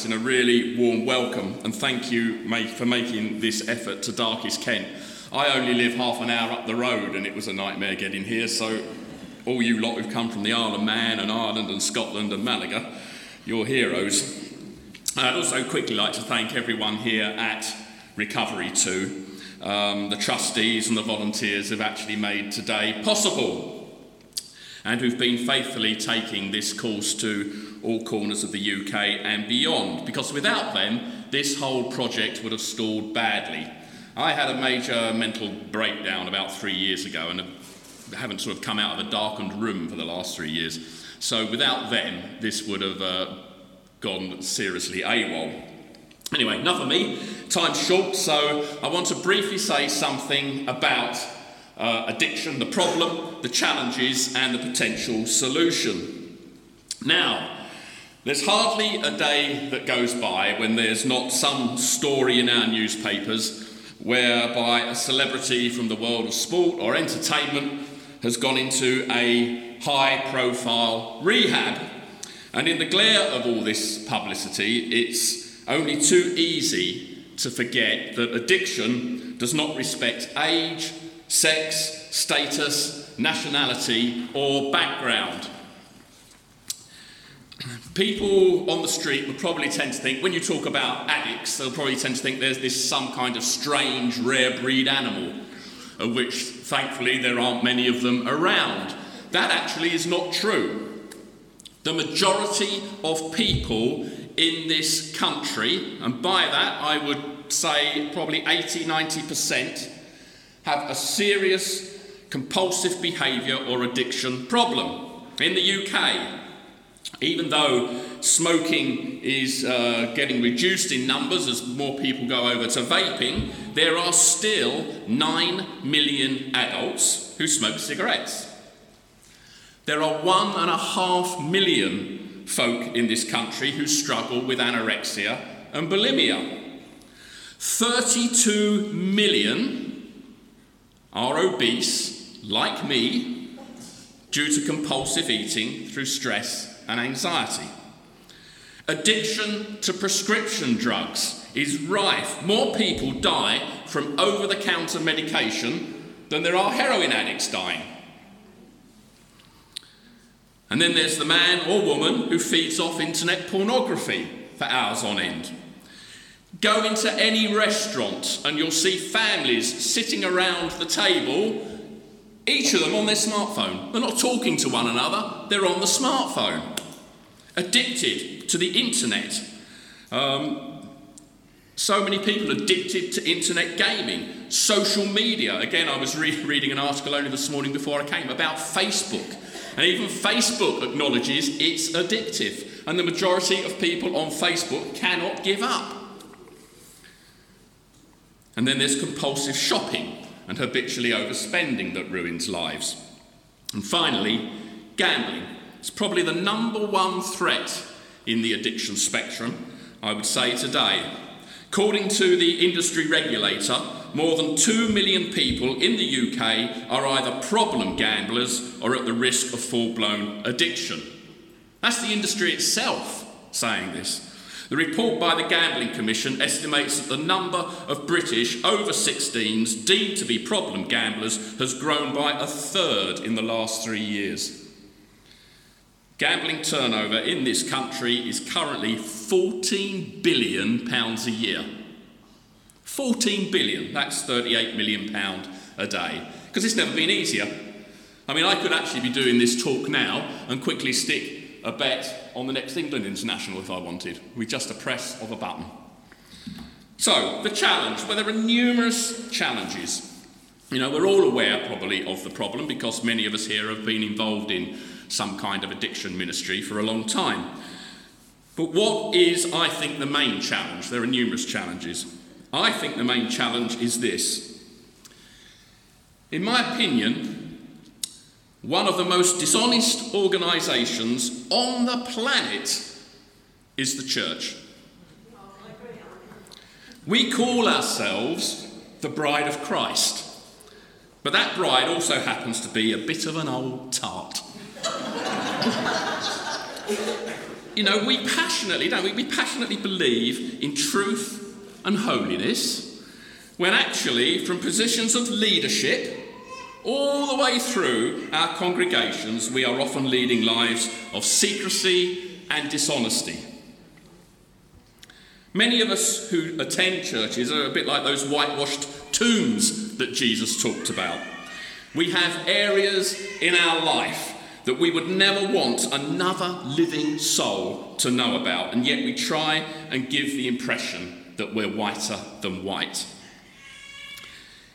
Justin, a really warm welcome and thank you for making this effort to Darkest Kent. I only live half an hour up the road and it was a nightmare getting here, so all you lot who've come from the Isle of Man and Ireland and Scotland and Malaga, you're heroes. I'd also quickly like to thank everyone here at Recovery 2, um, the trustees and the volunteers who've actually made today possible and who've been faithfully taking this course to all corners of the UK and beyond, because without them, this whole project would have stalled badly. I had a major mental breakdown about three years ago and haven't sort of come out of a darkened room for the last three years. So without them, this would have uh, gone seriously AWOL. Anyway, enough of me. Time's short, so I want to briefly say something about uh, addiction, the problem, the challenges, and the potential solution. Now, there's hardly a day that goes by when there's not some story in our newspapers whereby a celebrity from the world of sport or entertainment has gone into a high profile rehab. And in the glare of all this publicity, it's only too easy to forget that addiction does not respect age, sex, status, nationality, or background. People on the street would probably tend to think, when you talk about addicts, they'll probably tend to think there's this some kind of strange rare breed animal, of which thankfully there aren't many of them around. That actually is not true. The majority of people in this country, and by that I would say probably 80 90%, have a serious compulsive behaviour or addiction problem. In the UK, even though smoking is uh, getting reduced in numbers as more people go over to vaping, there are still 9 million adults who smoke cigarettes. There are one and a half million folk in this country who struggle with anorexia and bulimia. 32 million are obese, like me, due to compulsive eating through stress and anxiety. Addiction to prescription drugs is rife. More people die from over the counter medication than there are heroin addicts dying. And then there's the man or woman who feeds off internet pornography for hours on end. Go into any restaurant and you'll see families sitting around the table, each of them on their smartphone. They're not talking to one another, they're on the smartphone, addicted to the internet. Um, so many people addicted to internet gaming, social media. Again, I was re- reading an article only this morning before I came about Facebook. And even Facebook acknowledges it's addictive. And the majority of people on Facebook cannot give up. And then there's compulsive shopping and habitually overspending that ruins lives. And finally, gambling. It's probably the number one threat in the addiction spectrum, I would say today. According to the industry regulator, more than 2 million people in the UK are either problem gamblers or at the risk of full blown addiction. That's the industry itself saying this. The report by the Gambling Commission estimates that the number of British over 16s deemed to be problem gamblers has grown by a third in the last three years. Gambling turnover in this country is currently 14 billion pounds a year. 14 billion, that's 38 million pound a day. Because it's never been easier. I mean, I could actually be doing this talk now and quickly stick a bet on the next England international if I wanted, with just a press of a button. So, the challenge, well, there are numerous challenges. You know, we're all aware probably of the problem because many of us here have been involved in some kind of addiction ministry for a long time. But what is, I think, the main challenge? There are numerous challenges. I think the main challenge is this. In my opinion, one of the most dishonest organisations on the planet is the church. We call ourselves the bride of Christ, but that bride also happens to be a bit of an old tart. you know, we passionately, don't we? We passionately believe in truth and holiness when actually, from positions of leadership, all the way through our congregations, we are often leading lives of secrecy and dishonesty. Many of us who attend churches are a bit like those whitewashed tombs that Jesus talked about. We have areas in our life that we would never want another living soul to know about, and yet we try and give the impression that we're whiter than white.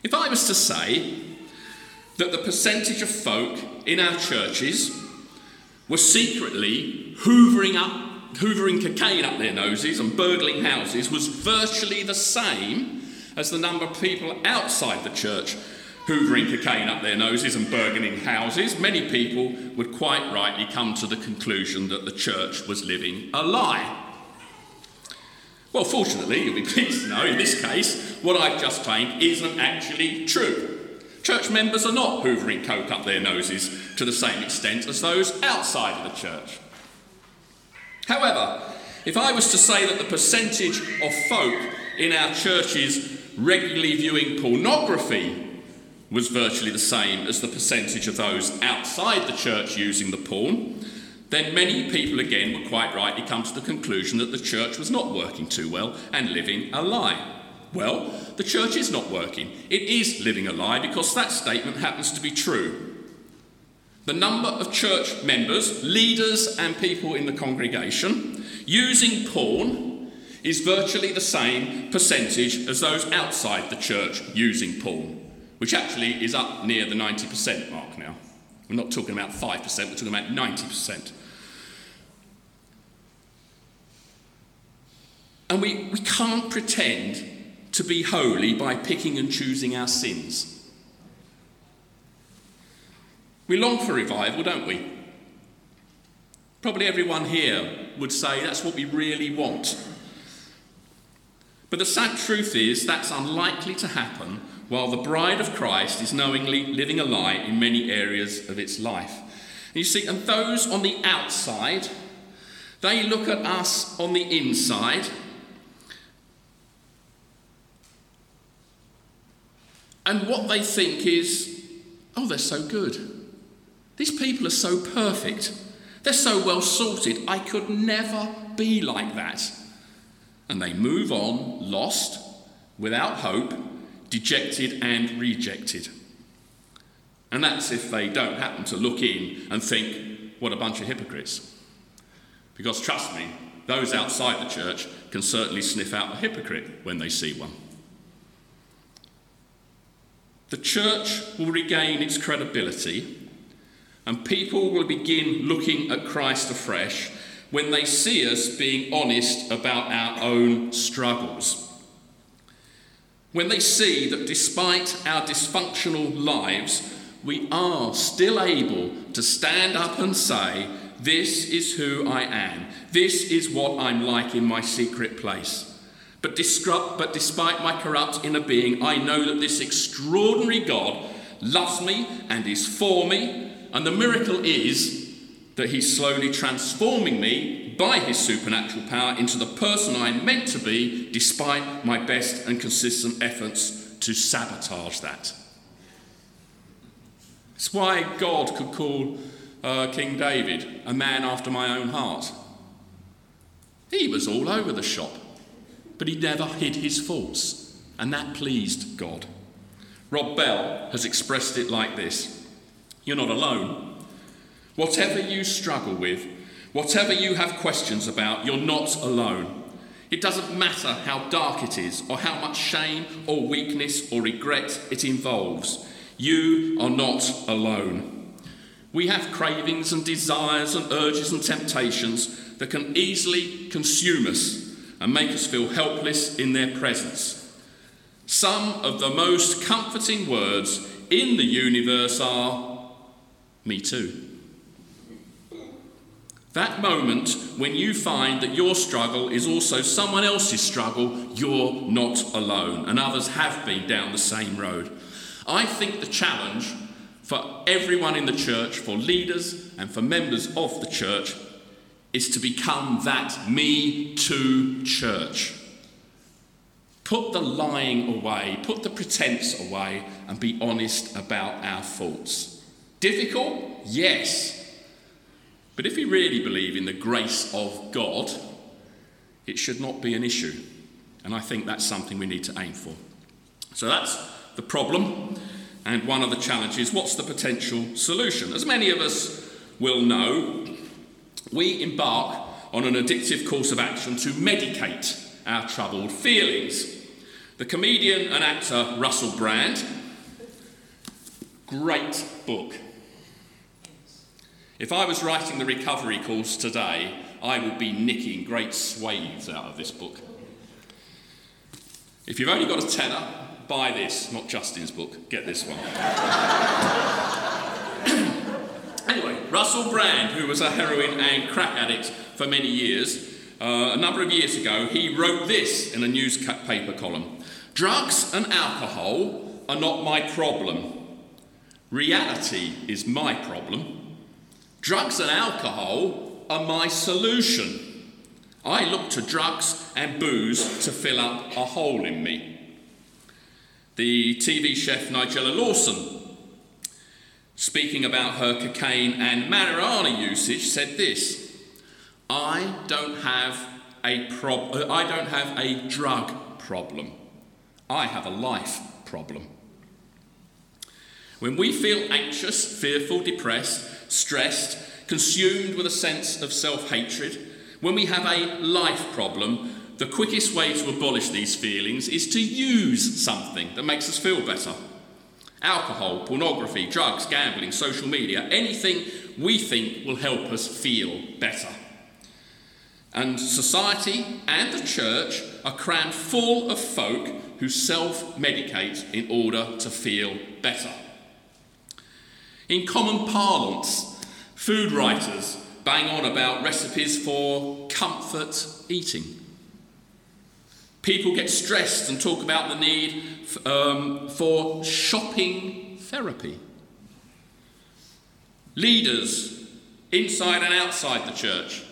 If I was to say that the percentage of folk in our churches were secretly hoovering up hoovering cocaine up their noses and burgling houses was virtually the same as the number of people outside the church hoovering cocaine up their noses and burgeoning houses, many people would quite rightly come to the conclusion that the church was living a lie. Well, fortunately, you'll be pleased to know in this case, what I've just claimed isn't actually true. Church members are not hoovering coke up their noses to the same extent as those outside of the church. However, if I was to say that the percentage of folk in our churches regularly viewing pornography was virtually the same as the percentage of those outside the church using the porn, then many people again were quite rightly come to the conclusion that the church was not working too well and living a lie. Well, the church is not working. It is living a lie because that statement happens to be true. The number of church members, leaders, and people in the congregation using porn is virtually the same percentage as those outside the church using porn which actually is up near the 90% mark now. We're not talking about 5%, we're talking about 90%. And we, we can't pretend to be holy by picking and choosing our sins. We long for revival, don't we? Probably everyone here would say that's what we really want. But the sad truth is that's unlikely to happen while the bride of Christ is knowingly living a lie in many areas of its life. You see, and those on the outside, they look at us on the inside. And what they think is, oh, they're so good. These people are so perfect. They're so well sorted. I could never be like that. And they move on, lost, without hope, dejected and rejected. And that's if they don't happen to look in and think, what a bunch of hypocrites. Because trust me, those outside the church can certainly sniff out a hypocrite when they see one. The church will regain its credibility, and people will begin looking at Christ afresh when they see us being honest about our own struggles when they see that despite our dysfunctional lives, we are still able to stand up and say, This is who I am. This is what I'm like in my secret place. But, despite my corrupt inner being, I know that this extraordinary God loves me and is for me. And the miracle is that He's slowly transforming me by his supernatural power into the person I am meant to be, despite my best and consistent efforts to sabotage that. It's why God could call uh, King David a man after my own heart. He was all over the shop, but he never hid his faults, and that pleased God. Rob Bell has expressed it like this You're not alone. Whatever you struggle with, Whatever you have questions about, you're not alone. It doesn't matter how dark it is, or how much shame, or weakness, or regret it involves. You are not alone. We have cravings and desires and urges and temptations that can easily consume us and make us feel helpless in their presence. Some of the most comforting words in the universe are, Me too. That moment when you find that your struggle is also someone else's struggle, you're not alone, and others have been down the same road. I think the challenge for everyone in the church, for leaders and for members of the church, is to become that me too church. Put the lying away, put the pretense away, and be honest about our faults. Difficult? Yes. But if we really believe in the grace of God, it should not be an issue. And I think that's something we need to aim for. So that's the problem. And one of the challenges what's the potential solution? As many of us will know, we embark on an addictive course of action to medicate our troubled feelings. The comedian and actor Russell Brand, great book. If I was writing the recovery course today, I would be nicking great swathes out of this book. If you've only got a tenner, buy this, not Justin's book, get this one. anyway, Russell Brand, who was a heroin and crack addict for many years, uh, a number of years ago, he wrote this in a newspaper column Drugs and alcohol are not my problem. Reality is my problem. Drugs and alcohol are my solution. I look to drugs and booze to fill up a hole in me. The TV chef Nigella Lawson, speaking about her cocaine and marijuana usage, said this I don't have a prob- I don't have a drug problem. I have a life problem. When we feel anxious, fearful, depressed, stressed, consumed with a sense of self hatred, when we have a life problem, the quickest way to abolish these feelings is to use something that makes us feel better. Alcohol, pornography, drugs, gambling, social media, anything we think will help us feel better. And society and the church are crammed full of folk who self medicate in order to feel better. In common parlance, food writers bang on about recipes for comfort eating. People get stressed and talk about the need um, for shopping therapy. Leaders, inside and outside the church,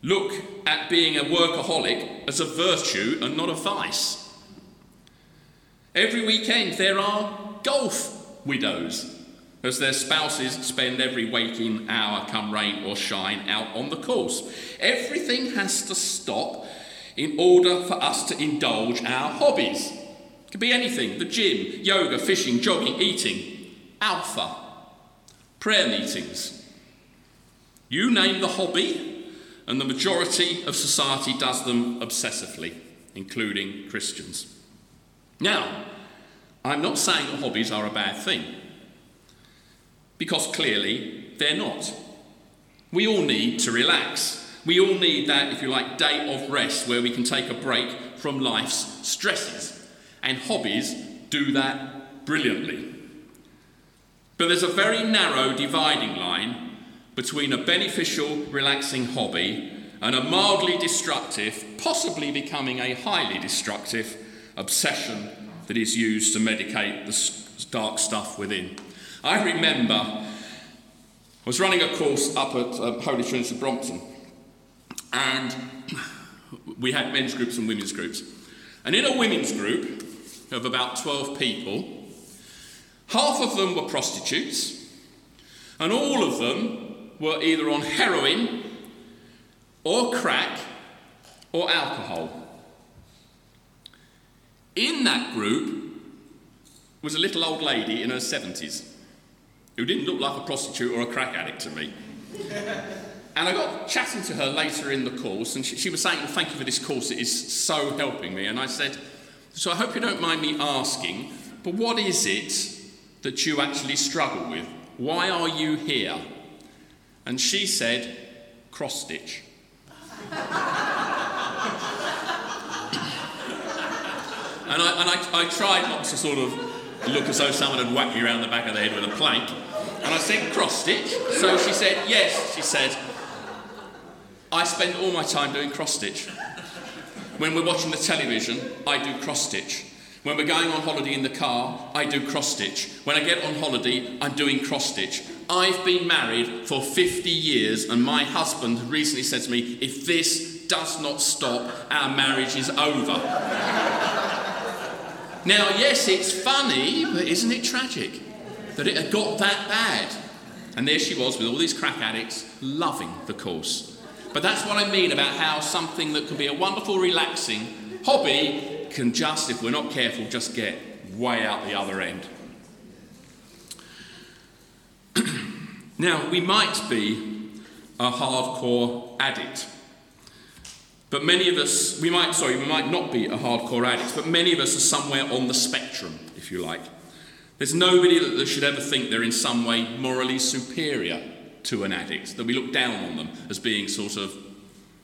look at being a workaholic as a virtue and not a vice. Every weekend there are golf widows as their spouses spend every waking hour, come rain or shine, out on the course. Everything has to stop in order for us to indulge our hobbies. It could be anything the gym, yoga, fishing, jogging, eating, alpha, prayer meetings. You name the hobby, and the majority of society does them obsessively, including Christians. Now, I'm not saying that hobbies are a bad thing, because clearly they're not. We all need to relax. We all need that, if you like, day of rest where we can take a break from life's stresses. And hobbies do that brilliantly. But there's a very narrow dividing line between a beneficial, relaxing hobby and a mildly destructive, possibly becoming a highly destructive obsession that is used to medicate the dark stuff within. I remember I was running a course up at uh, Holy Trinity Brompton, and we had men's groups and women's groups. And in a women's group of about 12 people, half of them were prostitutes, and all of them were either on heroin or crack or alcohol. In that group was a little old lady in her 70s who didn't look like a prostitute or a crack addict to me. And I got chatting to her later in the course, and she, she, was saying, well, Thank you for this course, it is so helping me. And I said, So I hope you don't mind me asking, but what is it that you actually struggle with? Why are you here? And she said, Cross stitch. And I, and I, I tried not to sort of look as though someone had whacked me around the back of the head with a plank. And I said, cross stitch. So she said, yes. She said, I spend all my time doing cross stitch. When we're watching the television, I do cross stitch. When we're going on holiday in the car, I do cross stitch. When I get on holiday, I'm doing cross stitch. I've been married for 50 years, and my husband recently said to me, if this does not stop, our marriage is over. now, yes, it's funny, but isn't it tragic that it had got that bad? And there she was with all these crack addicts loving the course. But that's what I mean about how something that can be a wonderful, relaxing hobby can just, if we're not careful, just get way out the other end. now, we might be a hardcore addict. But many of us, we might, sorry, we might not be a hardcore addict, but many of us are somewhere on the spectrum, if you like. There's nobody that should ever think they're in some way morally superior to an addict, that we look down on them as being sort of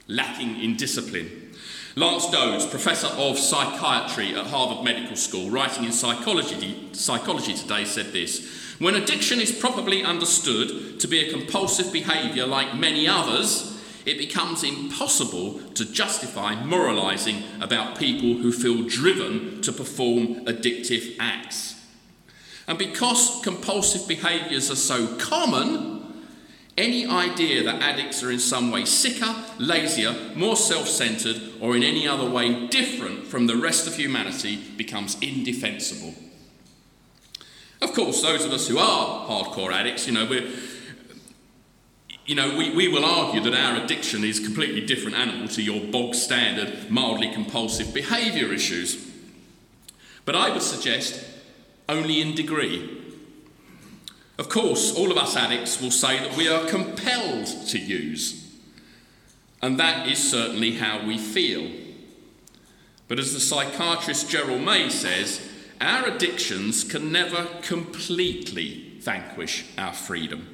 lacking in discipline. Lance Dodes, Professor of Psychiatry at Harvard Medical School, writing in Psychology, Psychology Today, said this When addiction is properly understood to be a compulsive behaviour like many others, it becomes impossible to justify moralising about people who feel driven to perform addictive acts. And because compulsive behaviours are so common, any idea that addicts are in some way sicker, lazier, more self centered, or in any other way different from the rest of humanity becomes indefensible. Of course, those of us who are hardcore addicts, you know, we're, you know, we, we will argue that our addiction is a completely different animal to your bog standard, mildly compulsive behaviour issues. But I would suggest only in degree. Of course, all of us addicts will say that we are compelled to use, and that is certainly how we feel. But as the psychiatrist Gerald May says, our addictions can never completely vanquish our freedom.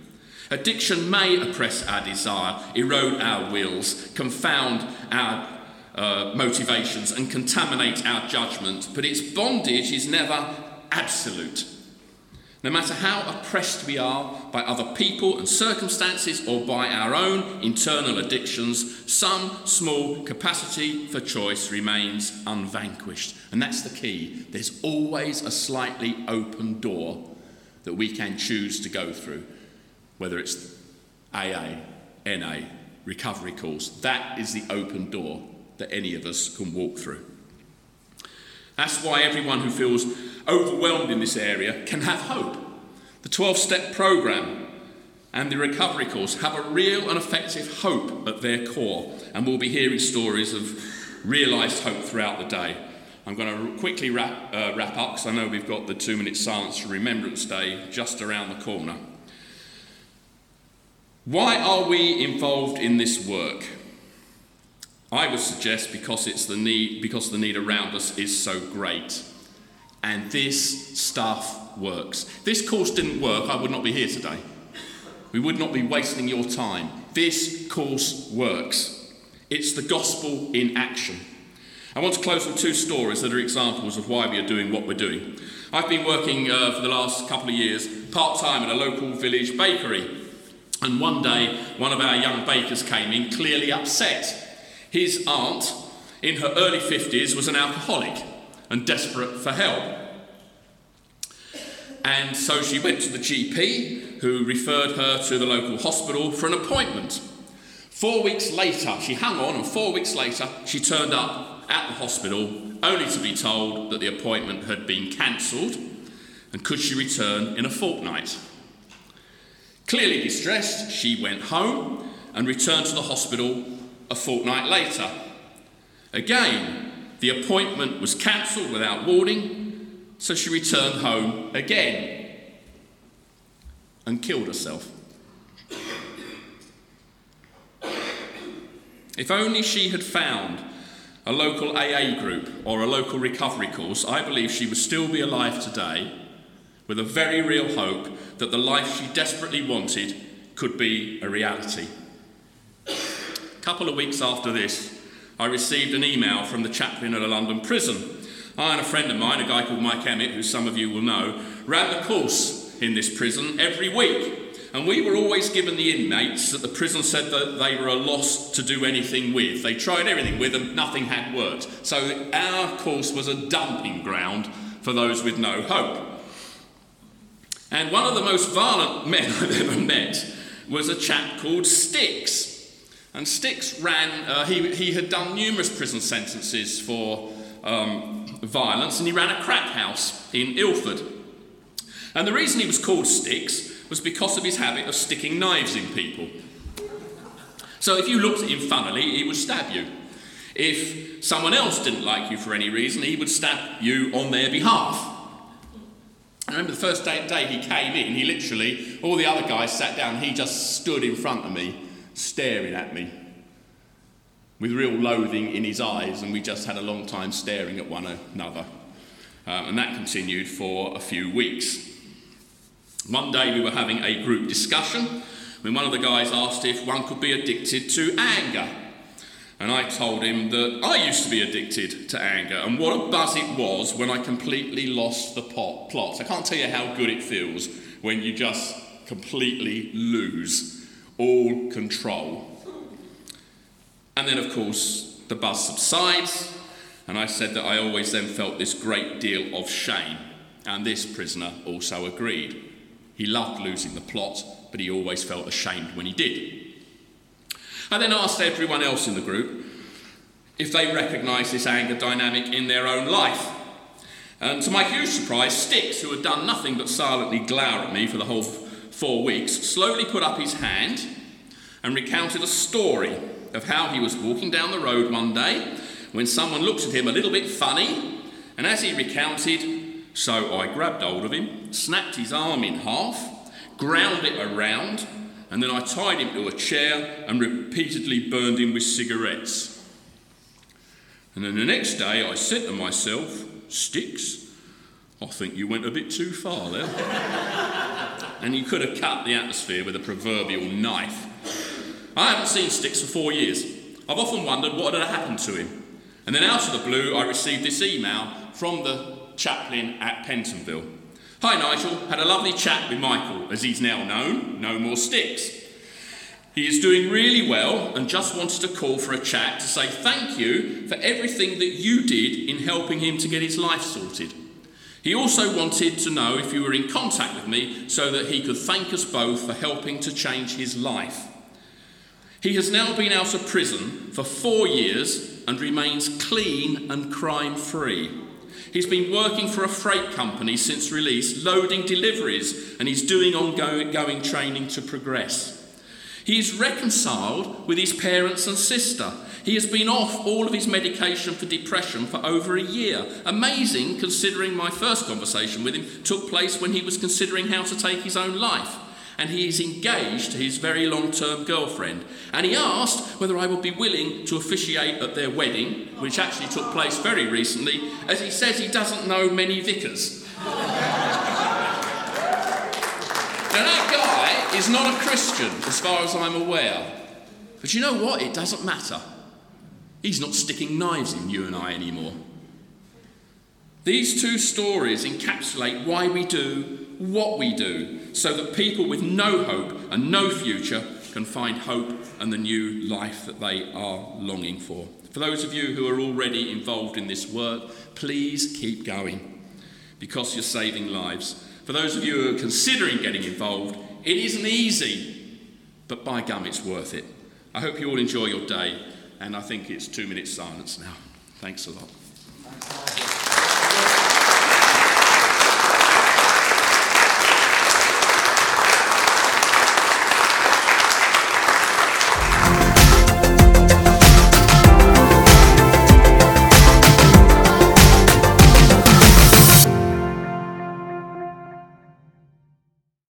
Addiction may oppress our desire, erode our wills, confound our uh, motivations, and contaminate our judgment, but its bondage is never absolute. No matter how oppressed we are by other people and circumstances or by our own internal addictions, some small capacity for choice remains unvanquished. And that's the key. There's always a slightly open door that we can choose to go through, whether it's AA, NA, recovery course. That is the open door that any of us can walk through. That's why everyone who feels overwhelmed in this area can have hope. The 12 step program and the recovery course have a real and effective hope at their core, and we'll be hearing stories of realised hope throughout the day. I'm going to quickly wrap, uh, wrap up because I know we've got the two minute silence for Remembrance Day just around the corner. Why are we involved in this work? I would suggest because it's the need because the need around us is so great. And this stuff works. This course didn't work, I would not be here today. We would not be wasting your time. This course works. It's the gospel in action. I want to close with two stories that are examples of why we are doing what we're doing. I've been working uh, for the last couple of years part time at a local village bakery. And one day, one of our young bakers came in clearly upset. His aunt, in her early 50s, was an alcoholic and desperate for help. And so she went to the GP, who referred her to the local hospital for an appointment. Four weeks later, she hung on, and four weeks later, she turned up at the hospital only to be told that the appointment had been cancelled and could she return in a fortnight. Clearly distressed, she went home and returned to the hospital a fortnight later. Again, the appointment was cancelled without warning, so she returned home again and killed herself. If only she had found a local AA group or a local recovery course, I believe she would still be alive today with a very real hope that the life she desperately wanted could be a reality. A couple of weeks after this, I received an email from the chaplain at a London prison. I and a friend of mine, a guy called Mike Emmett, who some of you will know, ran the course in this prison every week. And we were always given the inmates that the prison said that they were a loss to do anything with. They tried everything with them, nothing had worked. So our course was a dumping ground for those with no hope. And one of the most violent men I've ever met was a chap called Sticks. And Sticks ran, uh, he, he had done numerous prison sentences for um, violence, and he ran a crack house in Ilford. And the reason he was called Sticks was because of his habit of sticking knives in people. So if you looked at him funnily, he would stab you. If someone else didn't like you for any reason, he would stab you on their behalf. I remember the first day, day he came in, he literally, all the other guys sat down, he just stood in front of me, staring at me, with real loathing in his eyes, and we just had a long time staring at one another. Uh, and that continued for a few weeks. One day we were having a group discussion when one of the guys asked if one could be addicted to anger. And I told him that I used to be addicted to anger, and what a buzz it was when I completely lost the pot, plot. I can't tell you how good it feels when you just completely lose all control. And then, of course, the buzz subsides, and I said that I always then felt this great deal of shame. And this prisoner also agreed. He loved losing the plot, but he always felt ashamed when he did. I then asked everyone else in the group if they recognised this anger dynamic in their own life. And to my huge surprise, Sticks, who had done nothing but silently glower at me for the whole four weeks, slowly put up his hand and recounted a story of how he was walking down the road one day when someone looked at him a little bit funny, and as he recounted, so I grabbed hold of him, snapped his arm in half, ground it around, and then I tied him to a chair and repeatedly burned him with cigarettes. And then the next day I said to myself, Sticks, I think you went a bit too far there. And you could have cut the atmosphere with a proverbial knife. I haven't seen Sticks for four years. I've often wondered what had happened to him. And then out of the blue, I received this email from the chaplain at Pentonville. Hi, Nigel. Had a lovely chat with Michael, as he's now known. No more sticks. He is doing really well and just wanted to call for a chat to say thank you for everything that you did in helping him to get his life sorted. He also wanted to know if you were in contact with me so that he could thank us both for helping to change his life. He has now been out of prison for four years and remains clean and crime free. He's been working for a freight company since release, loading deliveries, and he's doing ongoing training to progress. He is reconciled with his parents and sister. He has been off all of his medication for depression for over a year. Amazing considering my first conversation with him took place when he was considering how to take his own life and he is engaged to his very long term girlfriend. And he asked whether I would be willing to officiate at their wedding, which actually took place very recently, as he says he doesn't know many vicars. Now, that guy is not a Christian, as far as I'm aware. But you know what? It doesn't matter. He's not sticking knives in you and I anymore. These two stories encapsulate why we do what we do so that people with no hope and no future can find hope and the new life that they are longing for. For those of you who are already involved in this work, please keep going because you're saving lives. For those of you who are considering getting involved, it isn't easy, but by gum, it's worth it. I hope you all enjoy your day, and I think it's two minutes silence now. Thanks a lot.